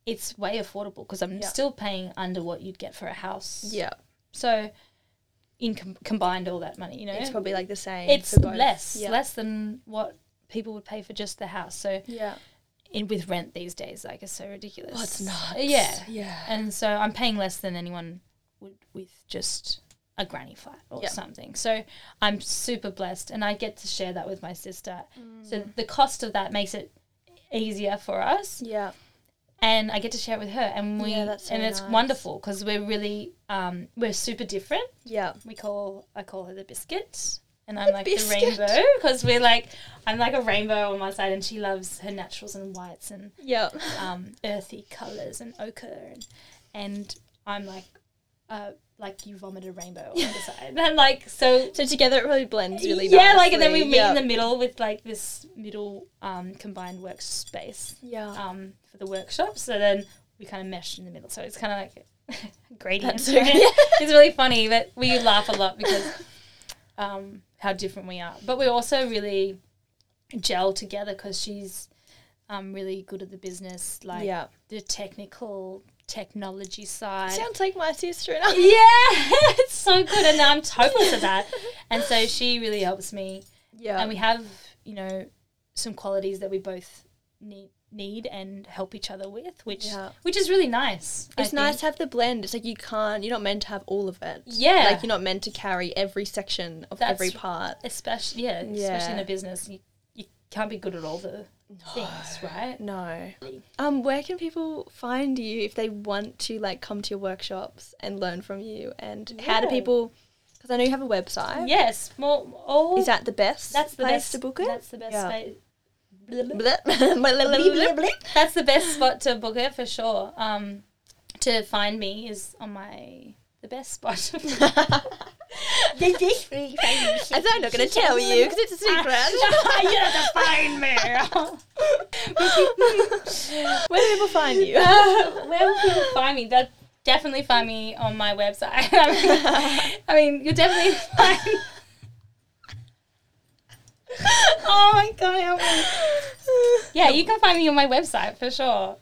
It's way affordable because I'm Yeah. still paying under what you'd get for a house. Yeah, So, in com- combined all that money, you know, it's probably like the same. it's for both. less Yeah. less than what people would pay for just the house. So, Yeah. In with rent these days, like, it's so ridiculous. Oh, it's nuts. Yeah, Yeah. and so I'm paying less than anyone would with just a granny flat or Yeah. something. So I'm super blessed, and I get to share that with my sister. Mm. So the cost of that makes it easier for us, Yeah. and I get to share it with her, and we Yeah, so and it's nice. wonderful because we're really um, we're super different. Yeah. We call I call her the biscuit. And I'm like biscuit. the rainbow because we're like I'm like a rainbow on my side, and she loves her naturals and whites and Yeah. um, earthy colors and ochre, and, and I'm like, uh, like you vomited a rainbow on the side, and like so. So together it really blends really well. yeah, like and then we meet yeah. in the middle with like this middle um, combined workspace Yeah. um, for the workshop. So then we kind of meshed in the middle. So it's kind of like a gradient. So- right? it's really funny, but we laugh a lot because um, how different we are. But we also really gel together because she's um, really good at the business, like yeah. the technical technology side. Sounds like my sister and I. yeah, it's so good, and I'm hopeless at that. And so she really helps me Yeah. and we have you know some qualities that we both need need and help each other with which Yeah. which is really nice it's nice to have the blend. It's like you can't, you're not meant to have all of it. Yeah. Like you're not meant to carry every section of That's- every part. especially yeah, especially in a business you, you can't be good at all the things right No. Um, where can people find you if they want to like come to your workshops and learn from you? And how do people? Because I know you have a website. yes more all Is that the best? that's the place best to book it? that's the best Yeah. space. That's the best spot to book it for sure um to find me is on my the best spot As I'm not going to tell you because it's a secret. you have to find me Where do people find you? where will people find me? That definitely find me on my website. I mean, I mean you'll definitely find. oh my god! Yeah, you can find me on my website for sure.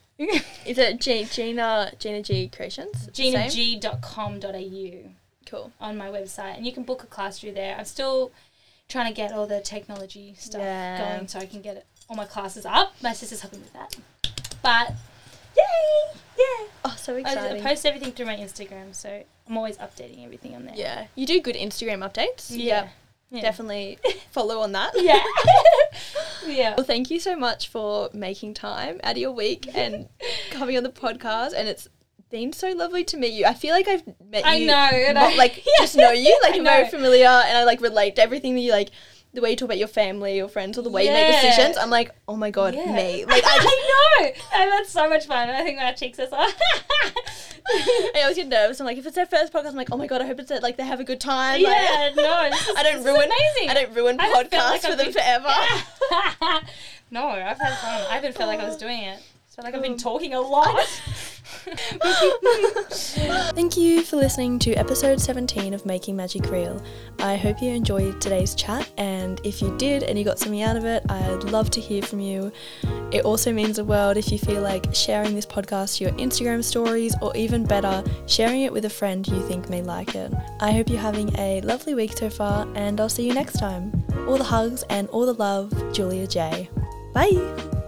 Is it G- Gina Gina G Creations? GinaG.com.au Cool. on my website, and you can book a class through there. I'm still trying to get all the technology stuff Yeah. going so I can get it, all my classes up. My sister's helping with that. But yay! Yeah. Oh, so I, I post everything through my Instagram, so I'm always updating everything on there. Yeah, you do good Instagram updates. Yeah. Yeah. definitely follow on that. Yeah. yeah. Well, thank you so much for making time out of your week and coming on the podcast. And it's been so lovely to meet you. I feel like I've met I you, know, and mo- I- like Yeah. just know you. Like I you're very familiar, and I like relate to everything that you like. The way you talk about your family, your friends, or the way you make Yeah. decisions. I'm like, oh my god, Yeah. me. Like I just I know. And that's so much fun. I think my cheeks are so. I always get nervous. I'm like, if it's their first podcast, I'm like, oh my god, I hope it's like they have a good time. Like, yeah, no. This is, I don't this is ruin. amazing. I don't ruin I haven't felt podcasts like for I've them been- forever. no, I've had fun. I haven't felt like I was doing it. I felt like I've been talking a lot. Thank you for listening to episode 17 of Making Magic Real. I hope you enjoyed today's chat, and if you did and you got something out of it, I'd love to hear from you. It also means the world if you feel like sharing this podcast to your Instagram stories, or even better, sharing it with a friend you think may like it. I hope you're having a lovely week so far, and I'll see you next time. All the hugs and all the love, Julia J. Bye!